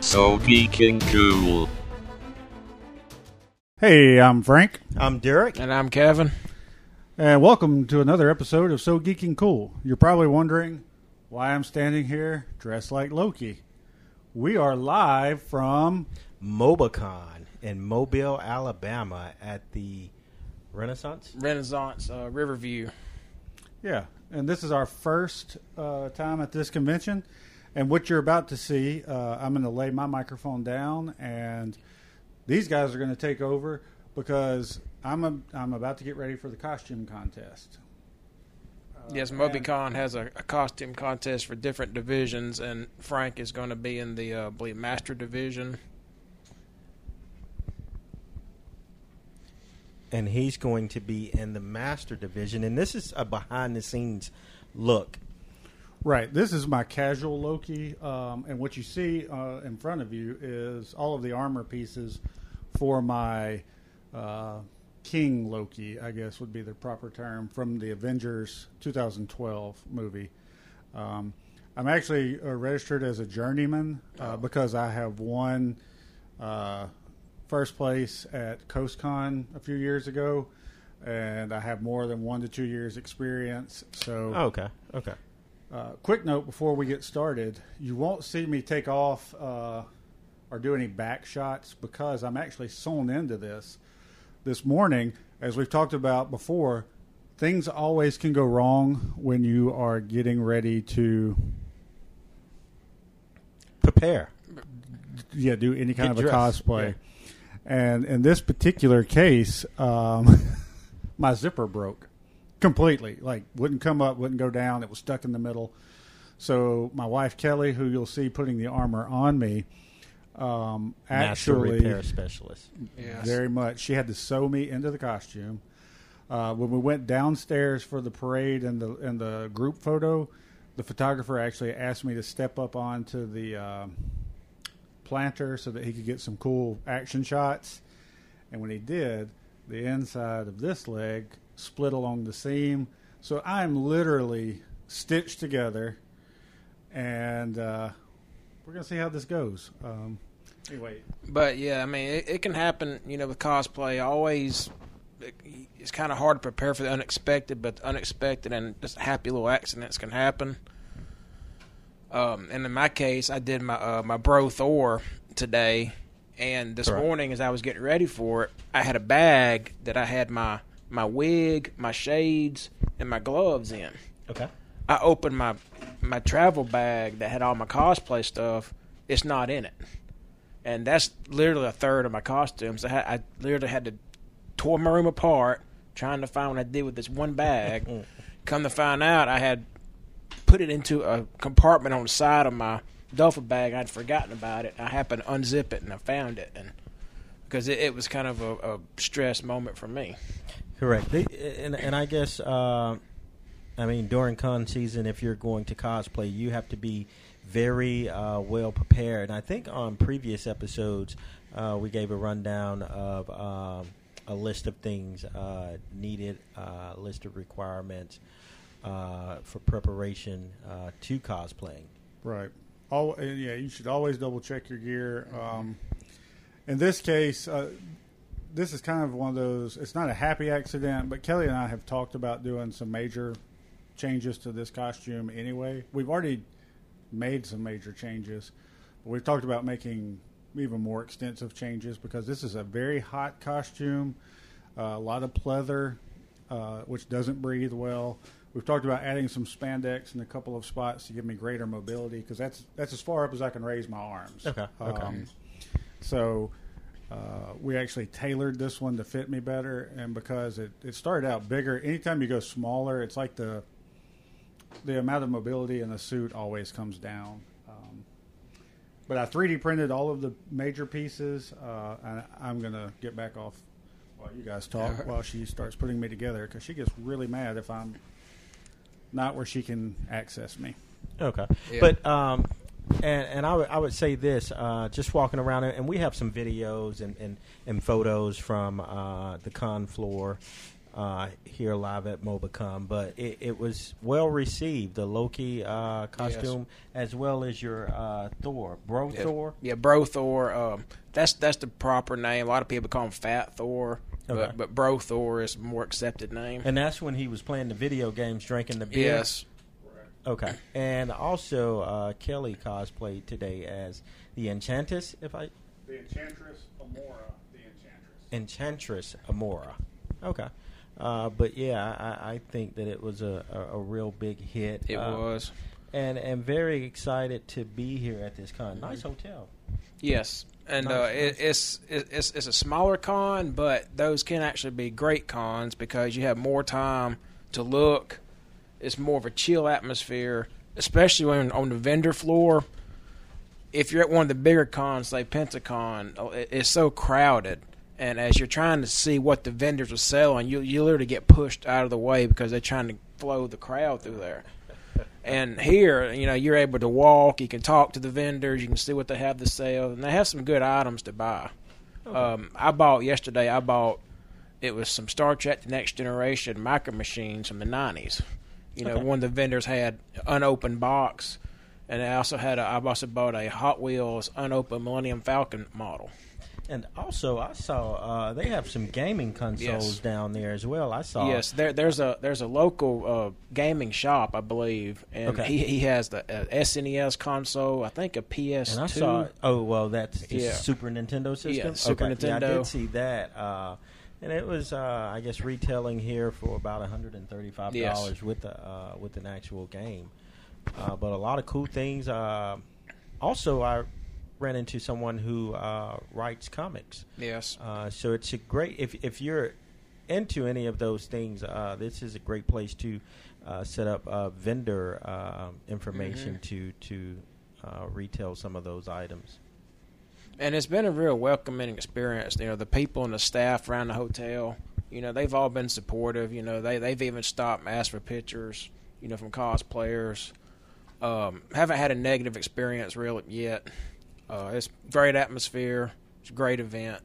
So geeking cool. Hey, I'm Frank, I'm Derek. And I'm Kevin. and welcome to another episode of So Geeking Cool. You're probably wondering why I'm standing here dressed like Loki. We are live from Mobicon in Mobile, Alabama at the Renaissance. Renaissance uh, Riverview. yeah, and this is our first uh, time at this convention. And what you're about to see, uh, I'm going to lay my microphone down, and these guys are going to take over because I'm a, I'm about to get ready for the costume contest. yes, and- MobiCon has a, a costume contest for different divisions, and Frank is going to be in the, uh, I believe, Master Division. And he's going to be in the Master Division. And this is a behind the scenes look. Right. This is my casual Loki, um, and what you see uh, in front of you is all of the armor pieces for my uh, King Loki. I guess would be the proper term from the Avengers 2012 movie. Um, I'm actually uh, registered as a journeyman uh, because I have won uh, first place at CoastCon a few years ago, and I have more than one to two years experience. So Okay. Okay. Uh, quick note before we get started: you won't see me take off uh, or do any back shots because I'm actually sewn into this. This morning, as we've talked about before, things always can go wrong when you are getting ready to Prepare. yeah do any kind Get of a dressed, cosplay. And in this particular case, um, my zipper broke completely. Like wouldn't come up, wouldn't go down. It was stuck in the middle. So my wife Kelly, who you'll see putting the armor on me, um, Master actually repair specialist. Yes. very much. She had to sew me into the costume. Uh, when we went downstairs for the parade and the and the group photo, the photographer actually asked me to step up onto the uh, planter so that he could get some cool action shots. And when he did, the inside of this leg split along the seam, so I'm literally stitched together. And uh, we're gonna see how this goes. Um, anyway, But yeah, I mean, it, it can happen. You know, with cosplay, always it, it's kind of hard to prepare for the unexpected, but the unexpected and just happy little accidents can happen. Um, and in my case, I did my uh, my bro Thor today, and this Correct. morning as I was getting ready for it, I had a bag that I had my my wig, my shades, and my gloves in. Okay. I opened my my travel bag that had all my cosplay stuff. It's not in it, and that's literally a third of my costumes. I, had, I literally had to tore my room apart trying to find what I did with this one bag. Mm. Come to find out, I had put it into a compartment on the side of my duffel bag. I'd forgotten about it. I happened to unzip it and I found it, and because it, it was kind of a, a stress moment for me. Correct. They, and, and I guess, uh, I mean, during con season, if you're going to cosplay, you have to be very uh, well prepared. And I think on previous episodes, uh, we gave a rundown of um, a list of things uh, needed, uh, list of requirements uh, for preparation to cosplaying. Right. All yeah, you should always double check your gear. Um, in this case, this is kind of one of those. It's not a happy accident, but Kelly and I have talked about doing some major changes to this costume. Anyway, we've already made some major changes, but we've talked about making even more extensive changes because this is a very hot costume. Uh, a lot of pleather, uh, which doesn't breathe well. We've talked about adding some spandex in a couple of spots to give me greater mobility because that's that's as far up as I can raise my arms. Okay, okay. Um, so uh, we actually tailored this one to fit me better, and because it, it started out bigger, anytime you go smaller, it's like the the amount of mobility in the suit always comes down. Um, but I 3D printed all of the major pieces, uh, and I'm gonna get back off while you guys talk while she starts putting me together because she gets really mad if I'm not where she can access me. Okay, Yeah. but um, and and I would I would say this, uh, just walking around, and we have some videos and and, and photos from uh, the con floor. uh, here live at Mobicon, but it, it was well received. The Loki uh, costume, as well as your uh, Thor, Bro Yeah. Thor. Yeah, Bro Thor. Um, that's that's the proper name. A lot of people call him Fat Thor, Okay. but but Bro Thor is a more accepted name. And that's when he was playing the video games, drinking the beer. yes, Okay. And also, uh, Kelly cosplayed today as the Enchantress, if I The Enchantress Amora, the Enchantress. Enchantress Amora. Okay. Uh, but yeah, I, I think that it was a, a, a real big hit. it Uh, was. and and very excited to be here at this con. Nice hotel. Yes, and Nice, uh, nice. it, it's it- it's it's a smaller con, but those can actually be great cons because you have more time to look. It's more of a chill atmosphere, especially when on the vendor floor. If you're at one of the bigger cons, like Pensacon, oh, it's so crowded, and as you're trying to see what the vendors are selling, you you literally get pushed out of the way because they're trying to flow the crowd through there. And here, you know, you're able to walk. You can talk to the vendors. You can see what they have to sell, and they have some good items to buy. Um, I bought yesterday. I bought it was some Star Trek: The Next Generation micro machines from the '90s. You know, Okay. one of the vendors had unopened box, and I also had. A, I also bought a Hot Wheels unopened Millennium Falcon model. And also, I saw uh, they have some gaming consoles Yes. down there as well. I saw. Yes, there, there's a there's a local uh, gaming shop, I believe, and Okay. he he has the uh, SNES console. I think a PS2. And I saw. Oh well, that's the Yeah. Super Nintendo system. Yeah, Super okay. Yeah, I did see that. And it was, uh, I guess, retailing here for about one hundred and thirty-five dollars Yes. with the uh, with an actual game. Uh, but a lot of cool things. Uh, also, I ran into someone who uh, writes comics. Yes. Uh, so it's a great if if you're into any of those things, uh, this is a great place to uh, set up uh, vendor uh, information Mhm. to to uh, retail some of those items. And it's been a real welcoming experience. You know, the people and the staff around the hotel, you know, they've all been supportive. You know, they they've even stopped and asked for pictures. You know, from cosplayers. Um, haven't had a negative experience really yet. Uh, it's great atmosphere. It's a great event.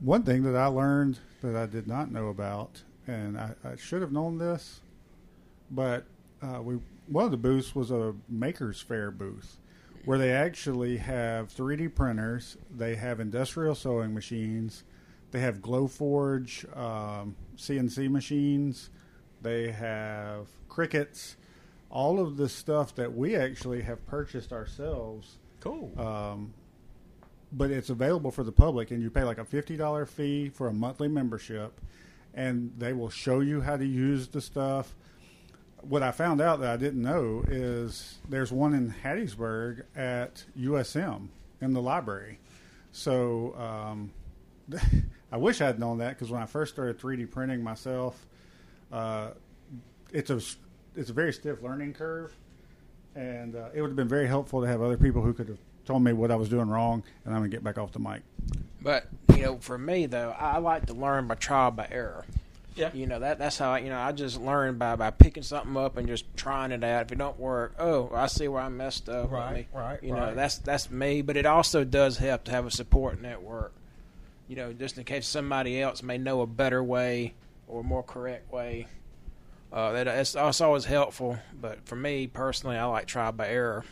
One thing that I learned that I did not know about, and I, I should have known this, but uh, we one of the booths was a Makers Fair booth where they actually have 3D printers, they have industrial sewing machines, they have Glowforge um, CNC machines, they have Cricuts, all of the stuff that we actually have purchased ourselves Cool. um, but it's available for the public, and you pay like a fifty dollar fee for a monthly membership, and they will show you how to use the stuff. What I found out that I didn't know is there's one in Hattiesburg at USM in the library. So um, I wish I'd known that because when I first started 3D printing myself, uh, it's a it's a very stiff learning curve, and uh, it would have been very helpful to have other people who could have told me what I was doing wrong, and I'm gonna get back off the mic. But you know, for me though, I like to learn by trial by error. Yeah. You know that that's how I, you know I just learn by by picking something up and just trying it out. If it don't work, oh, I see where I messed up. Right, me- right, You know that's that's me. But it also does help to have a support network. You know, just in case somebody else may know a better way or a more correct way. Uh, that it's, it's always helpful. But for me personally, I like trial by error.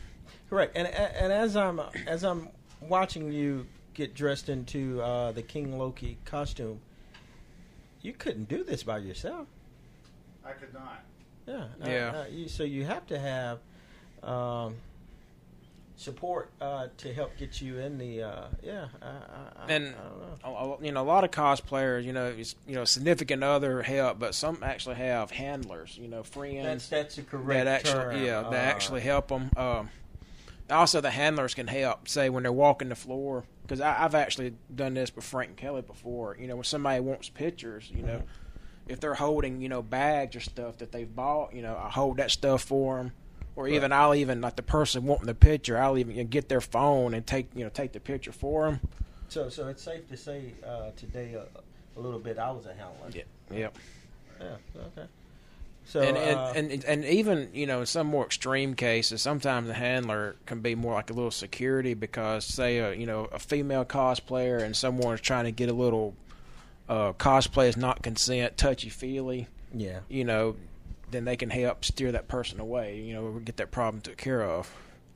Correct. And and as I'm as I'm watching you get dressed into uh, the King Loki costume, you couldn't do this by yourself. I could not. Yeah. Uh, Yeah. uh, you, so you have to have um, support uh, to help get you in the. Uh, yeah. I, I, I, And- I don't know. a- a- you know, a lot of cosplayers, you know, is you know, significant other help, but some actually have handlers, you know, friends That's that's a correct that actually, term. yeah, Uh, that actually help them. Um, also, the handlers can help, say when they're walking the floor, because I've actually done this with Frank and Kelly before. You know, when somebody wants pictures, you know, if they're holding, you know, bags or stuff that they've bought, you know, I hold that stuff for them. Or even I'll even like the person wanting the picture, I'll even you know, get their phone and take you know take the picture for them. So so it's safe to say uh, today a, a little bit I was a handler. Yeah, yep. Yeah. Okay. So and, uh, and, and and even you know in some more extreme cases, sometimes the handler can be more like a little security because say a you know a female cosplayer and someone's trying to get a little uh, cosplay is not consent, touchy feely, Yeah. you know, then they can help steer that person away. You know, get that problem took care of.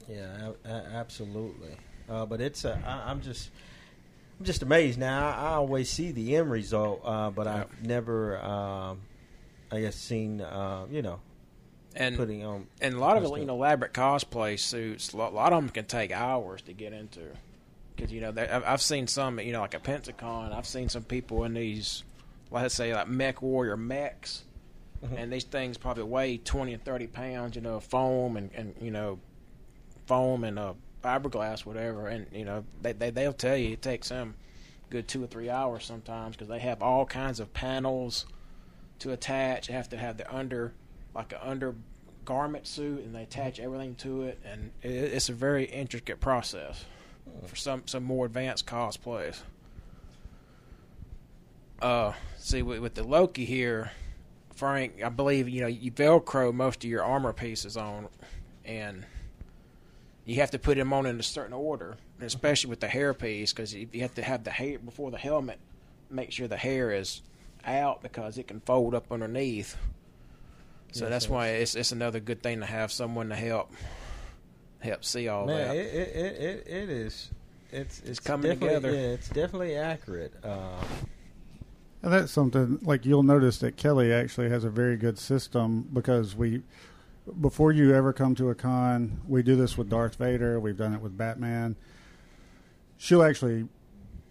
Yeah, a- a- absolutely. Uh, but it's uh, I, I'm just I'm just amazed. Now I, I always see the end result, uh, but I've never, um, I guess, seen uh, you know And putting on. and a lot of Just you know elaborate cosplay suits. A lot, a lot of them can take hours to get into. Because you know, they- I've seen some. You know, like at Pensacon, I've seen some people in these, let's say, like Mech Warrior mechs, Mhm. and these things probably weigh twenty and thirty pounds. You know, foam and and you know, foam and uh, fiberglass, whatever. And you know, they, they they'll tell you it takes them good two or three hours sometimes because they have all kinds of panels to attach. They have to have the under like an under garment suit, and they attach mm-hmm. everything to it, and it, it's a very intricate process mm. for some some more advanced cosplays. Uh, see with, with the Loki here, Frank, I believe you know you Velcro most of your armor pieces on, and you have to put them on in a certain order, and especially mm-hmm. with the hair piece because you you have to have the hair before the helmet. Make sure the hair is out because it can fold up underneath. So Yes, that's yes. why it's it's another good thing to have someone to help help see all Man, that. it, it, it, it, it is. It's it's, coming together. Yeah, it's definitely accurate. Uh, And that's something like you'll notice that Kelly actually has a very good system because we, before you ever come to a con, we do this with Darth Vader. We've done it with Batman. She'll actually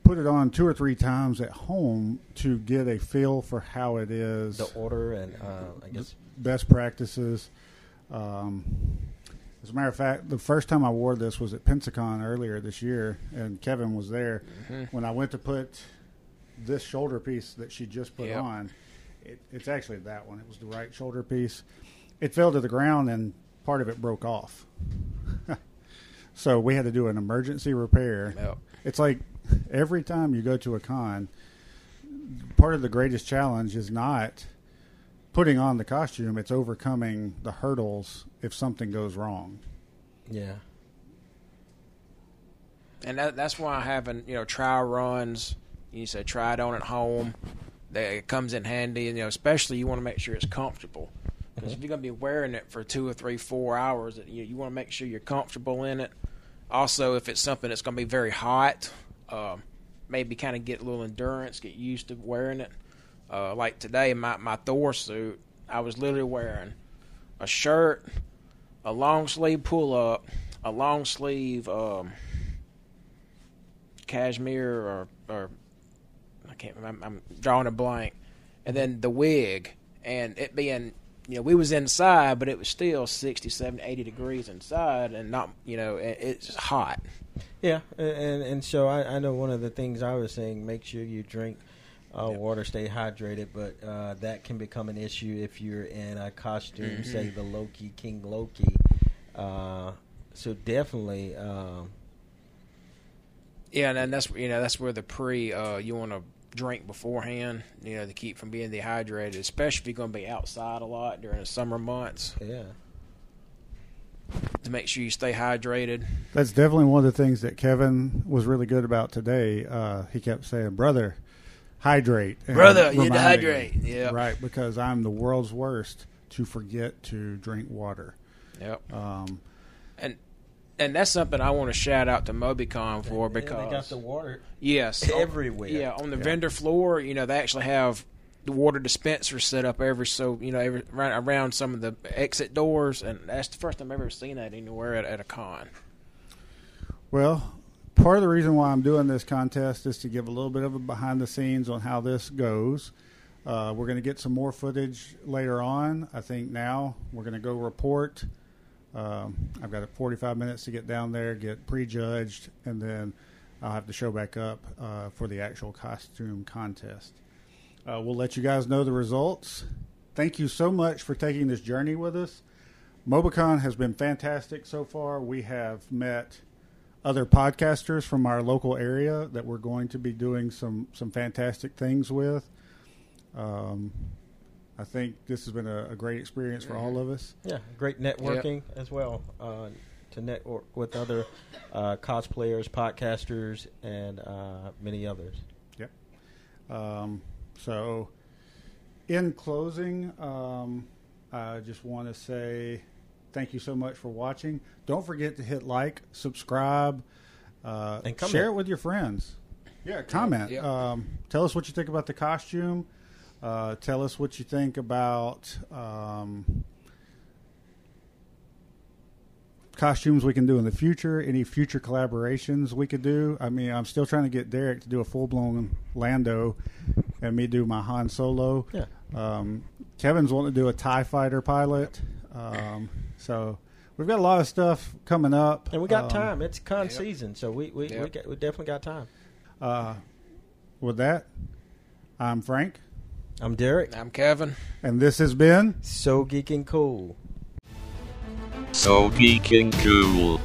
put it on two or three times at home to get a feel for how it is. the order and uh, I guess best practices. Um, as a matter of fact, the first time I wore this was at Pensacon earlier this year, and Kevin was there. When I went to put this shoulder piece that she just put Yep. on, it, it's actually that one. It was the right shoulder piece. It fell to the ground, and part of it broke off. so we had to do an emergency repair. Yep. It's like every time you go to a con, part of the greatest challenge is not putting on the costume, it's overcoming the hurdles if something goes wrong. yeah. and that, that's why having you know trial runs, you said try it on at home, that it comes in handy. And you know, especially you want to make sure it's comfortable mm-hmm. because if you're going to be wearing it for two or three, four hours, you, you want to make sure you're comfortable in it. Also, if it's something that's going to be very hot, um, maybe kind of get a little endurance, get used to wearing it. Uh, like today, my my Thor suit, I was literally wearing a shirt, a long sleeve pull up, a long sleeve um, cashmere or or I can't. I'm, I'm drawing a blank, and then the wig, and it being you know we was inside, but it was still 60, 70, 80 degrees inside, and not you know it's hot. Yeah, and and so I, I know one of the things I was saying, make sure you drink uh, water, stay hydrated, but uh, that can become an issue if you're in a costume, Mhm. say the Loki King Loki. Uh, so definitely, um, Yeah, and then that's you know that's where the pre uh, you want to drink beforehand, you know, to keep from being dehydrated, especially if you're going to be outside a lot during the summer months, yeah, to make sure you stay hydrated. That's definitely one of the things that Kevin was really good about today. Uh, he kept saying, "Brother, hydrate, and Brother, you reminding hydrate." me. Yep. right, because I'm the world's worst to forget to drink water. Yep. Um, And and that's something I want to shout out to Mobicon for And they because got the water yes, everywhere. Yeah, on the Yeah. vendor floor, you know, they actually have the water dispensers set up every so you know every right around some of the exit doors, and that's the first time I've ever seen that anywhere at, at a con. Well, part of the reason why I'm doing this contest is to give a little bit of a behind the scenes on how this goes. Uh, we're going to get some more footage later on. I think now we're going to go report. Um, I've got 45 minutes to get down there, get prejudged, and then I'll have to show back up uh, for the actual costume contest. Uh, we'll let you guys know the results. Thank you so much for taking this journey with us. Mobicon has been fantastic so far. We have met other podcasters from our local area that we're going to be doing some some fantastic things with. Um, I think this has been a, a great experience for all of us. Yeah, great networking as well. Uh, to network with other uh, cosplayers, podcasters, and uh, many others. Um, so, in closing, um, I just want to say thank you so much for watching. Don't forget to hit like, subscribe, uh, And comment. share it with your friends. Yeah, comment. Yep. Um, tell us what you think about the costume. Uh, tell us what you think about um, costumes we can do in the future. Any future collaborations we could do. I mean, I'm still trying to get Derek to do a full blown Lando, and me do my Han Solo. Yeah. Um, Kevin's wanting to do a Tie Fighter pilot. Um, so we've got a lot of stuff coming up, And we got Um, time. It's con Yep. season, so we we, we, got, we definitely got time. Uh, with that, I'm Frank, I'm Derek. I'm Kevin. and this has been. So geeking cool. So geeking cool.